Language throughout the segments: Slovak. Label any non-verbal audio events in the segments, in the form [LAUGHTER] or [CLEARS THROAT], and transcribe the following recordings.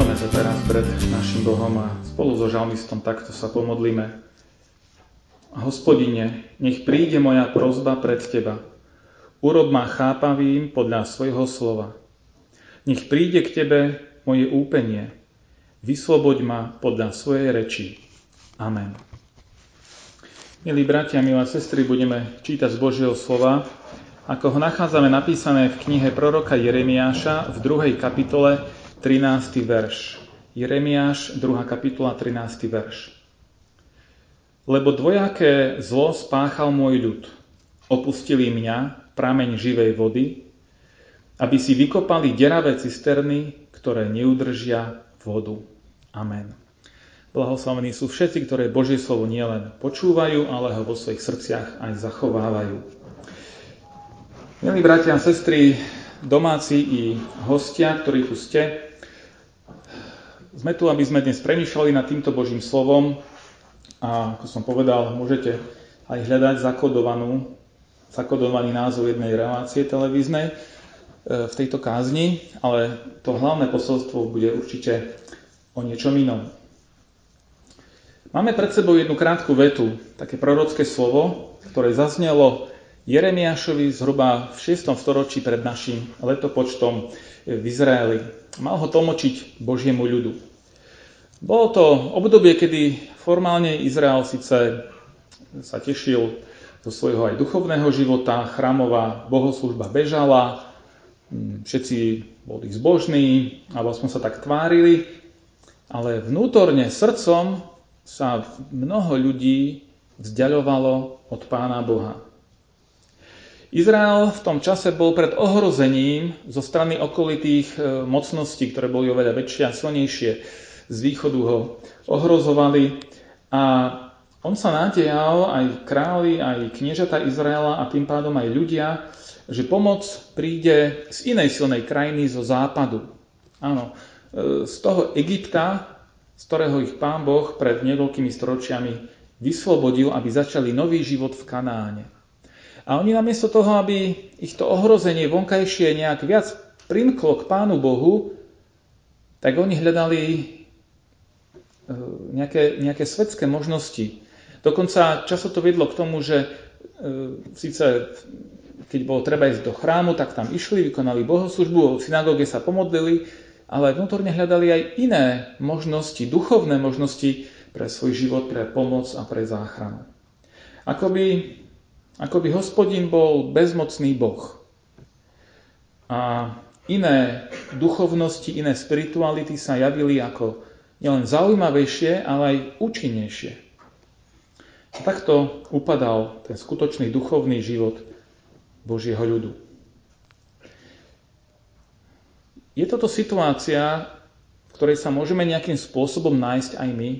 Skláme sa teraz pred našim Bohom a spolu so žalmistom takto sa pomodlíme. Hospodine, nech príde moja prozba pred Teba. Urob ma chápavým podľa svojho slova. Nech príde k Tebe moje úpenie. Vysloboď ma podľa svojej reči. Amen. Milí bratia, milé sestry, budeme čítať z Božieho slova, ako ho nachádzame napísané v knihe proroka Jeremiáša v druhej kapitole 13. verš. Jeremiáš, 2. kapitola, 13. verš. Lebo dvojaké zlo spáchal môj ľud. Opustili mňa, prameň živej vody, aby si vykopali deravé cisterny, ktoré neudržia vodu. Amen. Blahoslavení sú všetci, ktoré Božie slovo nielen počúvajú, ale ho vo svojich srdciach aj zachovávajú. Milí bratia a sestry, domáci i hostia, ktorí tu ste, sme tu, aby sme dnes premýšľali nad týmto Božím slovom a ako som povedal, môžete aj hľadať zakodovanú, zakodovaný názov jednej relácie televíznej e, v tejto kázni, ale to hlavné posolstvo bude určite o niečom inom. Máme pred sebou jednu krátku vetu, také prorocké slovo, ktoré zaznelo Jeremiášovi zhruba v 6. storočí pred našim letopočtom v Izraeli. Mal ho tlmočiť Božiemu ľudu. Bolo to obdobie, kedy formálne Izrael síce sa tešil zo svojho aj duchovného života, chrámová bohoslužba bežala, všetci boli zbožní, alebo sme sa tak tvárili, ale vnútorne srdcom sa mnoho ľudí vzdialovalo od Pána Boha. Izrael v tom čase bol pred ohrozením zo strany okolitých e, mocností, ktoré boli oveľa väčšie a silnejšie. Z východu ho ohrozovali a on sa nádejal, aj králi, aj kniežata Izraela a tým pádom aj ľudia, že pomoc príde z inej silnej krajiny, zo západu. Áno, e, z toho Egypta, z ktorého ich pán Boh pred niekoľkými storočiami vyslobodil, aby začali nový život v Kanáne. A oni namiesto toho, aby ich to ohrozenie vonkajšie nejak viac primklo k Pánu Bohu, tak oni hľadali e, nejaké, nejaké svetské možnosti. Dokonca často to vedlo k tomu, že e, síce keď bolo treba ísť do chrámu, tak tam išli, vykonali bohoslužbu, v synagóge sa pomodlili, ale vnútorne hľadali aj iné možnosti, duchovné možnosti pre svoj život, pre pomoc a pre záchranu. Akoby ako by hospodin bol bezmocný boh. A iné duchovnosti, iné spirituality sa javili ako nielen zaujímavejšie, ale aj účinnejšie. A takto upadal ten skutočný duchovný život Božieho ľudu. Je toto situácia, v ktorej sa môžeme nejakým spôsobom nájsť aj my,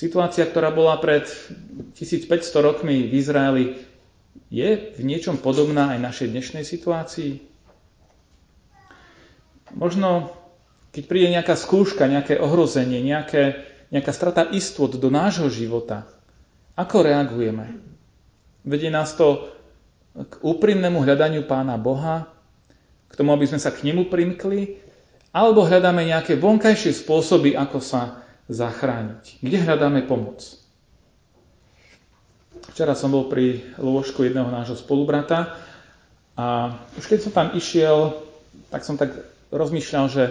Situácia, ktorá bola pred 1500 rokmi v Izraeli, je v niečom podobná aj našej dnešnej situácii? Možno, keď príde nejaká skúška, nejaké ohrozenie, nejaké, nejaká strata istot do nášho života, ako reagujeme? Vedie nás to k úprimnému hľadaniu Pána Boha, k tomu, aby sme sa k nemu primkli, alebo hľadáme nejaké vonkajšie spôsoby, ako sa zachrániť? Kde hľadáme pomoc? Včera som bol pri lôžku jedného nášho spolubrata a už keď som tam išiel, tak som tak rozmýšľal, že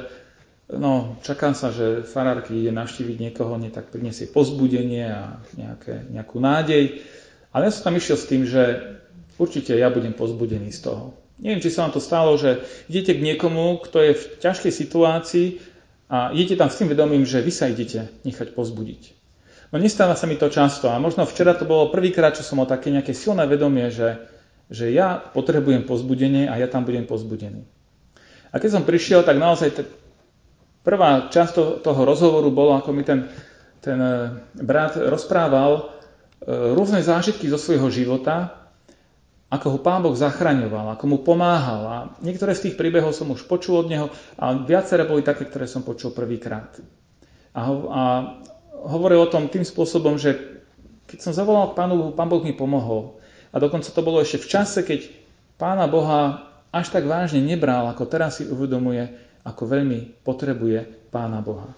no, čakám sa, že farár, keď ide navštíviť niekoho, nie tak priniesie pozbudenie a nejaké, nejakú nádej. Ale ja som tam išiel s tým, že určite ja budem pozbudený z toho. Neviem, či sa vám to stalo, že idete k niekomu, kto je v ťažkej situácii a idete tam s tým vedomím, že vy sa idete nechať pozbudiť. No nestáva sa mi to často a možno včera to bolo prvýkrát, čo som mal také nejaké silné vedomie, že, že ja potrebujem pozbudenie a ja tam budem pozbudený. A keď som prišiel, tak naozaj t- prvá časť toho rozhovoru bolo, ako mi ten, ten e, brat rozprával e, rôzne zážitky zo svojho života, ako ho Pán Boh zachraňoval, ako mu pomáhal. A niektoré z tých príbehov som už počul od neho a viaceré boli také, ktoré som počul prvýkrát. A, a hovoril o tom tým spôsobom, že keď som zavolal k Pánu Bohu, Pán Boh mi pomohol. A dokonca to bolo ešte v čase, keď Pána Boha až tak vážne nebral, ako teraz si uvedomuje, ako veľmi potrebuje Pána Boha.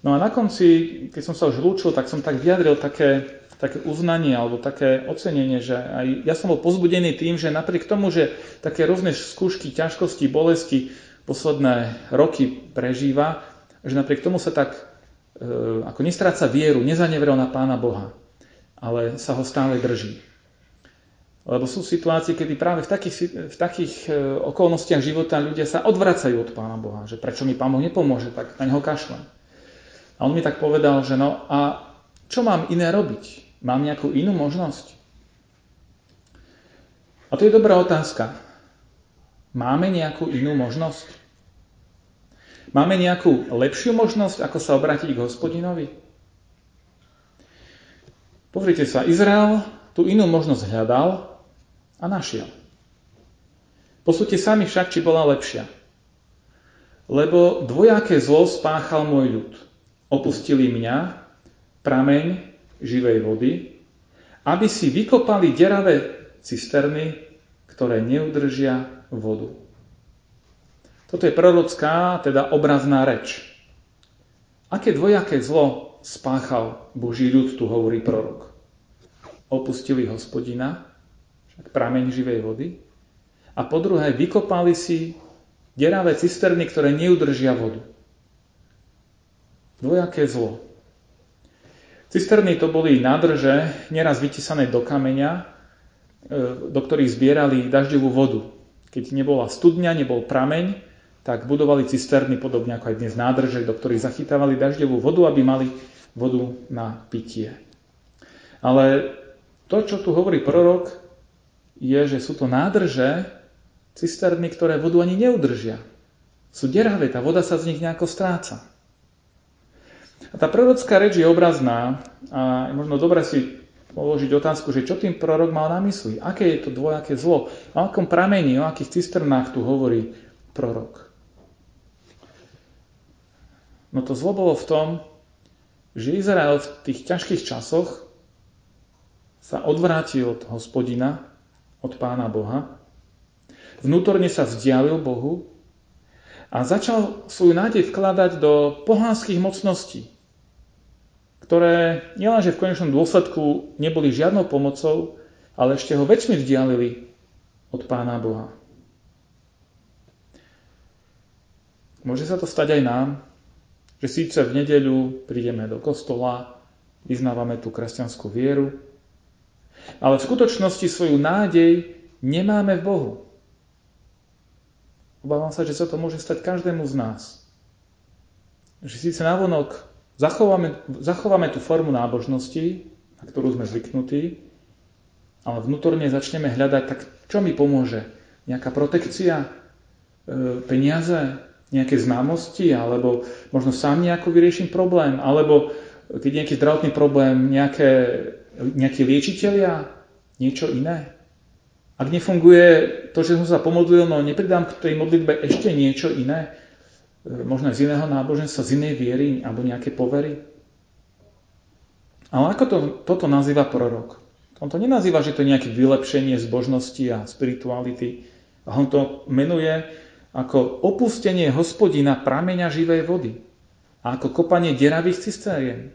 No a na konci, keď som sa už lúčil, tak som tak vyjadril také, také uznanie alebo také ocenenie, že aj ja som bol pozbudený tým, že napriek tomu, že také rôzne skúšky, ťažkosti, bolesti posledné roky prežíva, že napriek tomu sa tak e, ako nestráca vieru, nezanevrel na Pána Boha ale sa ho stále drží. Lebo sú situácie, kedy práve v takých, v takých e, okolnostiach života ľudia sa odvracajú od Pána Boha, že prečo mi Pán Boh nepomôže, tak na neho kašlem. A on mi tak povedal, že no a čo mám iné robiť? Mám nejakú inú možnosť? A to je dobrá otázka. Máme nejakú inú možnosť? Máme nejakú lepšiu možnosť, ako sa obrátiť k hospodinovi? Pozrite sa, Izrael tú inú možnosť hľadal a našiel. Posúďte sami však, či bola lepšia. Lebo dvojaké zlo spáchal môj ľud. Opustili mňa, prameň živej vody, aby si vykopali deravé cisterny, ktoré neudržia vodu. Toto je prorocká, teda obrazná reč. Aké dvojaké zlo spáchal Boží ľud, tu hovorí prorok. Opustili hospodina, však prameň živej vody, a po druhé vykopali si deravé cisterny, ktoré neudržia vodu. Dvojaké zlo. Cisterny to boli nádrže, neraz vytesané do kameňa, e, do ktorých zbierali dažďovú vodu. Keď nebola studňa, nebol prameň, tak budovali cisterny, podobne ako aj dnes nádrže, do ktorých zachytávali dažďovú vodu, aby mali vodu na pitie. Ale to, čo tu hovorí prorok, je, že sú to nádrže, cisterny, ktoré vodu ani neudržia. Sú deravé, tá voda sa z nich nejako stráca. A tá prorocká reč je obrazná a je možno dobre si položiť otázku, že čo tým prorok mal na mysli? Aké je to dvojaké zlo? O akom pramení, o akých cisternách tu hovorí prorok? No to zlo bolo v tom, že Izrael v tých ťažkých časoch sa odvrátil od hospodina, od pána Boha, vnútorne sa vzdialil Bohu a začal svoju nádej vkladať do pohánskych mocností, ktoré nielenže v konečnom dôsledku neboli žiadnou pomocou, ale ešte ho väčšmi vzdialili od pána Boha. Môže sa to stať aj nám, že síce v nedeľu prídeme do kostola, vyznávame tú kresťanskú vieru, ale v skutočnosti svoju nádej nemáme v Bohu. Obávam sa, že sa to môže stať každému z nás. Že síce navonok zachováme, zachováme tú formu nábožnosti, na ktorú sme zvyknutí, ale vnútorne začneme hľadať, tak čo mi pomôže? Nejaká protekcia? E, peniaze? nejaké známosti, alebo možno sám nejako vyrieším problém, alebo keď nejaký zdravotný problém, nejaké, nejakí liečiteľia, niečo iné. Ak nefunguje to, že som sa pomodlil, no nepridám k tej modlitbe ešte niečo iné, e, možno z iného náboženstva, z inej viery, alebo nejaké povery. Ale ako to, toto nazýva prorok? On to nenazýva, že to je nejaké vylepšenie zbožnosti a spirituality. A on to menuje ako opustenie hospodina prameňa živej vody a ako kopanie deravých cistérien.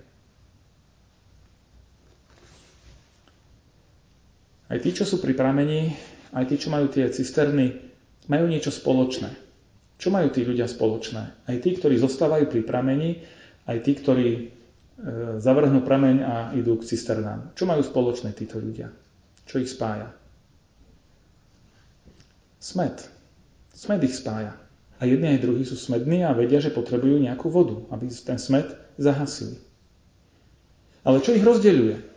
Aj tí, čo sú pri pramení, aj tí, čo majú tie cisterny, majú niečo spoločné. Čo majú tí ľudia spoločné? Aj tí, ktorí zostávajú pri pramení, aj tí, ktorí e, zavrhnú prameň a idú k cisternám. Čo majú spoločné títo ľudia? Čo ich spája? Smet. Smed ich spája. A jedni aj druhí sú smední a vedia, že potrebujú nejakú vodu, aby ten smed zahasili. Ale čo ich rozdeľuje?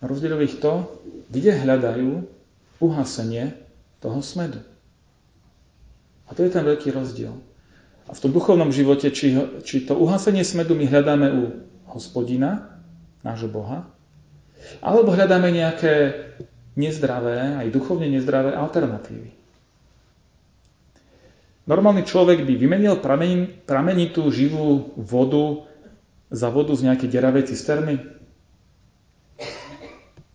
Rozdeľuje ich to, kde hľadajú uhasenie toho smedu. A to je ten veľký rozdiel. A v tom duchovnom živote, či, či to uhasenie smedu my hľadáme u hospodina, nášho Boha, alebo hľadáme nejaké nezdravé, aj duchovne nezdravé alternatívy. Normálny človek by vymenil pramen, pramenitú živú vodu za vodu z nejakej deravej cisterny?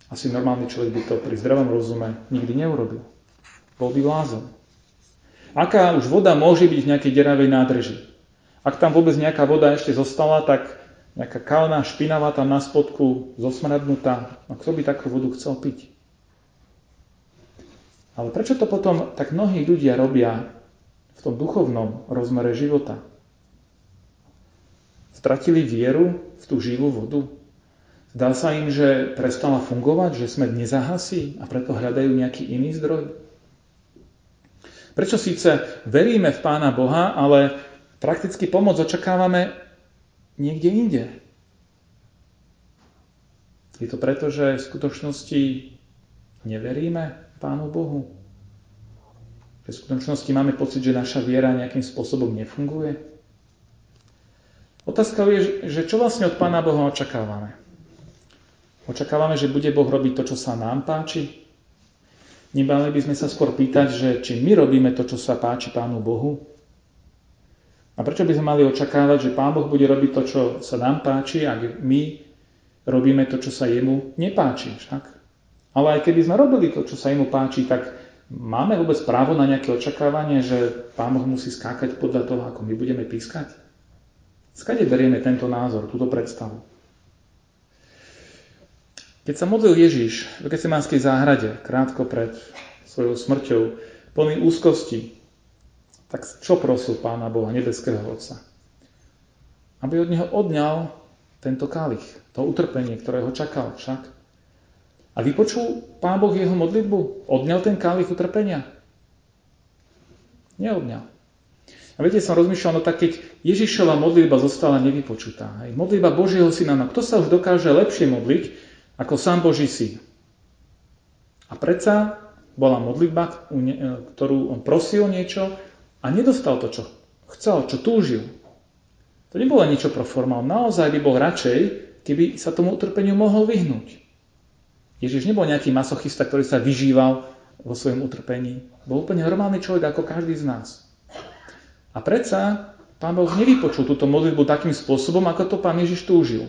Asi normálny človek by to pri zdravom rozume nikdy neurobil. Bol by blázon. Aká už voda môže byť v nejakej deravej nádrži? Ak tam vôbec nejaká voda ešte zostala, tak nejaká kalná špinavá tam na spodku zosmradnutá. No kto by takú vodu chcel piť? Ale prečo to potom tak mnohí ľudia robia v tom duchovnom rozmere života? Stratili vieru v tú živú vodu? Zdá sa im, že prestala fungovať, že smet nezahasí a preto hľadajú nejaký iný zdroj? Prečo síce veríme v Pána Boha, ale prakticky pomoc očakávame niekde inde? Je to preto, že v skutočnosti neveríme Pánu Bohu? Že v skutočnosti máme pocit, že naša viera nejakým spôsobom nefunguje? Otázka je, že čo vlastne od Pána Boha očakávame? Očakávame, že bude Boh robiť to, čo sa nám páči? Nebali by sme sa skôr pýtať, že či my robíme to, čo sa páči Pánu Bohu? A prečo by sme mali očakávať, že Pán Boh bude robiť to, čo sa nám páči, ak my robíme to, čo sa jemu nepáči? Však? Ale aj keby sme robili to, čo sa jemu páči, tak máme vôbec právo na nejaké očakávanie, že Pán Boh musí skákať podľa toho, ako my budeme pískať? Skade berieme tento názor, túto predstavu? Keď sa modlil Ježiš v Gecemánskej záhrade, krátko pred svojou smrťou, plný úzkosti, tak čo prosil Pána Boha, nebeského Otca? Aby od neho odňal tento kalich, to utrpenie, ktoré ho čakal však. A vypočul Pán Boh jeho modlitbu? Odňal ten kalich utrpenia? Neodňal. A viete, som rozmýšľal, no tak keď Ježišova modlitba zostala nevypočutá, aj modlitba Božieho syna, no kto sa už dokáže lepšie modliť ako sám Boží syn? A predsa bola modlitba, ktorú on prosil niečo a nedostal to, čo chcel, čo túžil. To nebolo niečo pro formál. Naozaj by bol radšej, keby sa tomu utrpeniu mohol vyhnúť. Ježiš nebol nejaký masochista, ktorý sa vyžíval vo svojom utrpení. Bol úplne normálny človek ako každý z nás. A predsa pán Boh nevypočul túto modlitbu takým spôsobom, ako to pán Ježiš túžil.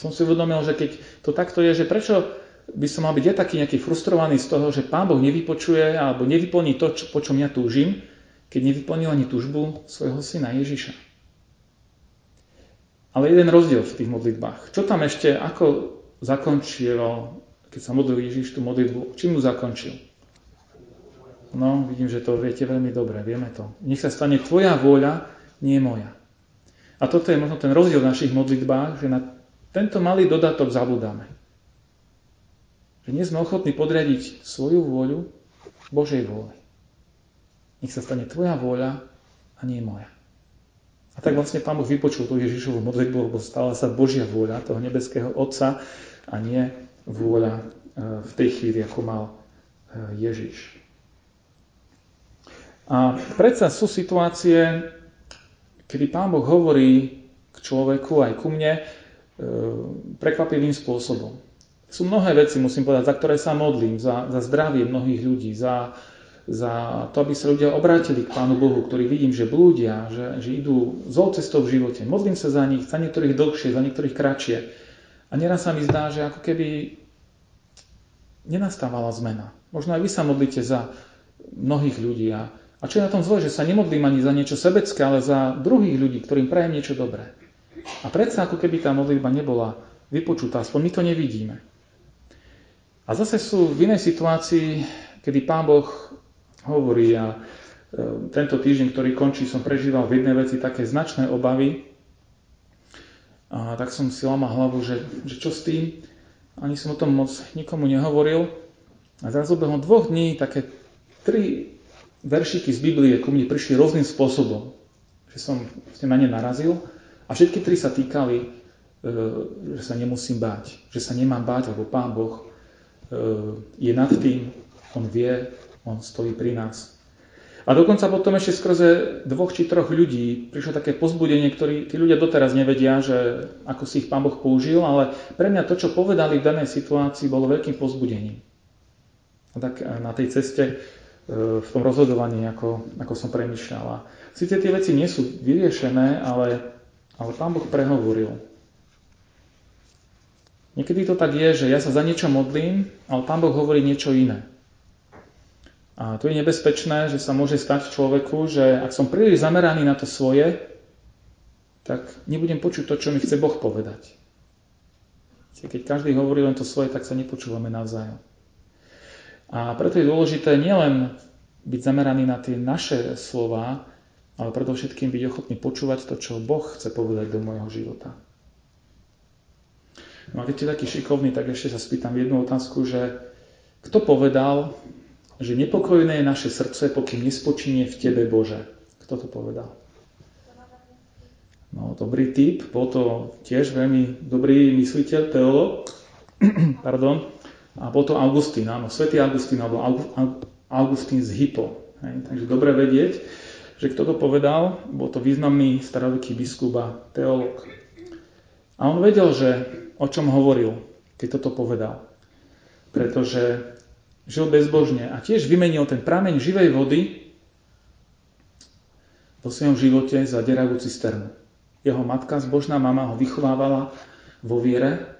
Som si uvedomil, že keď to takto je, že prečo by som mal byť ja taký nejaký frustrovaný z toho, že pán Boh nevypočuje alebo nevyplní to, čo, po čom ja túžim, keď nevyplnil ani túžbu svojho syna Ježiša. Ale jeden rozdiel v tých modlitbách. Čo tam ešte, ako zakončilo, keď sa modlil Ježiš tú modlitbu, čím ju zakončil? No, vidím, že to viete veľmi dobre, vieme to. Nech sa stane tvoja vôľa, nie moja. A toto je možno ten rozdiel v našich modlitbách, že na tento malý dodatok zabudáme. Že nie sme ochotní podriadiť svoju vôľu Božej vôli. Nech sa stane tvoja vôľa a nie moja. A tak vlastne Pán Boh vypočul tú Ježišovú modlitbu, lebo stala sa Božia vôľa toho nebeského Otca a nie vôľa e, v tej chvíli, ako mal e, Ježiš. A predsa sú situácie, kedy Pán Boh hovorí k človeku, aj ku mne, prekvapivým spôsobom. Sú mnohé veci, musím povedať, za ktoré sa modlím, za, za zdravie mnohých ľudí, za, za to, aby sa ľudia obrátili k Pánu Bohu, ktorí vidím, že blúdia, že, že idú zlou cestou v živote. Modlím sa za nich, za niektorých dlhšie, za niektorých kratšie. A neraz sa mi zdá, že ako keby nenastávala zmena. Možno aj vy sa modlíte za mnohých ľudí a a čo je na tom zle, že sa nemodlím ani za niečo sebecké, ale za druhých ľudí, ktorým prajem niečo dobré. A predsa ako keby tá modlitba nebola vypočutá, aspoň my to nevidíme. A zase sú v inej situácii, kedy Pán Boh hovorí a e, tento týždeň, ktorý končí, som prežíval v jednej veci také značné obavy. A tak som si lamal hlavu, že, že čo s tým? Ani som o tom moc nikomu nehovoril. A zrazu behom dvoch dní také tri veršiky z Biblie ku mne prišli rôznym spôsobom, že som na ne narazil a všetky tri sa týkali, e, že sa nemusím báť, že sa nemám báť, lebo Pán Boh e, je nad tým, On vie, On stojí pri nás. A dokonca potom ešte skrze dvoch či troch ľudí prišlo také pozbudenie, ktorí tí ľudia doteraz nevedia, že ako si ich Pán Boh použil, ale pre mňa to, čo povedali v danej situácii, bolo veľkým pozbudením. A tak na tej ceste e, v tom rozhodovaní, ako, ako som premyšľala. Sice tie veci nie sú vyriešené, ale, ale Pán Boh prehovoril. Niekedy to tak je, že ja sa za niečo modlím, ale Pán Boh hovorí niečo iné. A to je nebezpečné, že sa môže stať človeku, že ak som príliš zameraný na to svoje, tak nebudem počuť to, čo mi chce Boh povedať. Keď každý hovorí len to svoje, tak sa nepočúvame navzájom. A preto je dôležité nielen byť zameraný na tie naše slova, ale predovšetkým byť ochotný počúvať to, čo Boh chce povedať do môjho života. No a keď ste taký šikovný, tak ešte sa spýtam jednu otázku, že kto povedal, že nepokojné je naše srdce, pokým nespočinie v Tebe, Bože. Kto to povedal? No, dobrý typ, bol to tiež veľmi dobrý mysliteľ, teolog, [CLEARS THROAT] pardon, a bol to Augustín, áno, svätý Augustín, alebo Augustín z Hippo. Hej, takže dobre vedieť, že kto to povedal, bol to významný staroveký biskup a teolog. A on vedel, že o čom hovoril, keď toto povedal. Pretože žil bezbožne a tiež vymenil ten prameň živej vody vo svojom živote za deravú cisternu. Jeho matka, zbožná mama, ho vychovávala vo viere,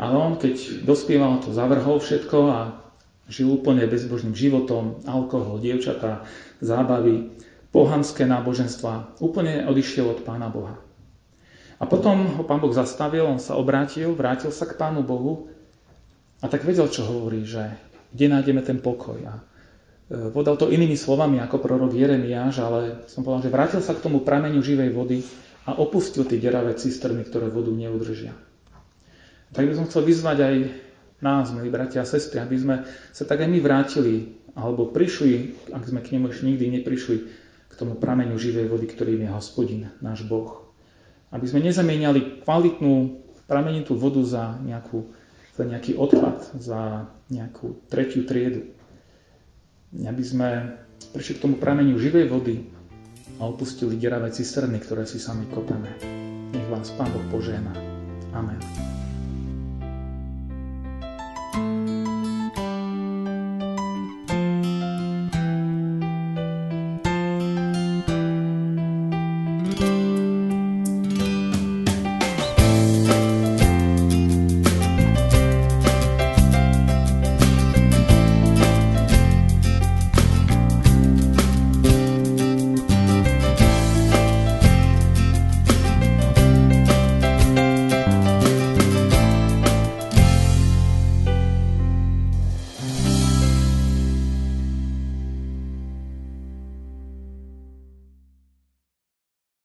ale on, keď dospieval, to zavrhol všetko a žil úplne bezbožným životom, alkohol, dievčatá, zábavy, pohanské náboženstva, úplne odišiel od Pána Boha. A potom ho Pán Boh zastavil, on sa obrátil, vrátil sa k Pánu Bohu a tak vedel, čo hovorí, že kde nájdeme ten pokoj. A e, podal to inými slovami ako prorok Jeremiáš, ale som povedal, že vrátil sa k tomu prameniu živej vody a opustil tie deravé cisterny, ktoré vodu neudržia. Tak by som chcel vyzvať aj nás, milí bratia a sestry, aby sme sa tak aj my vrátili, alebo prišli, ak sme k nemu ešte nikdy neprišli, k tomu prameniu živej vody, ktorým je hospodin, náš Boh. Aby sme nezamieniali kvalitnú pramenitú vodu za nejakú za nejaký odpad, za nejakú tretiu triedu. Aby sme prišli k tomu prameniu živej vody a opustili deravé cisterny, ktoré si sami kopeme. Nech vás Pán Boh požehná. Amen.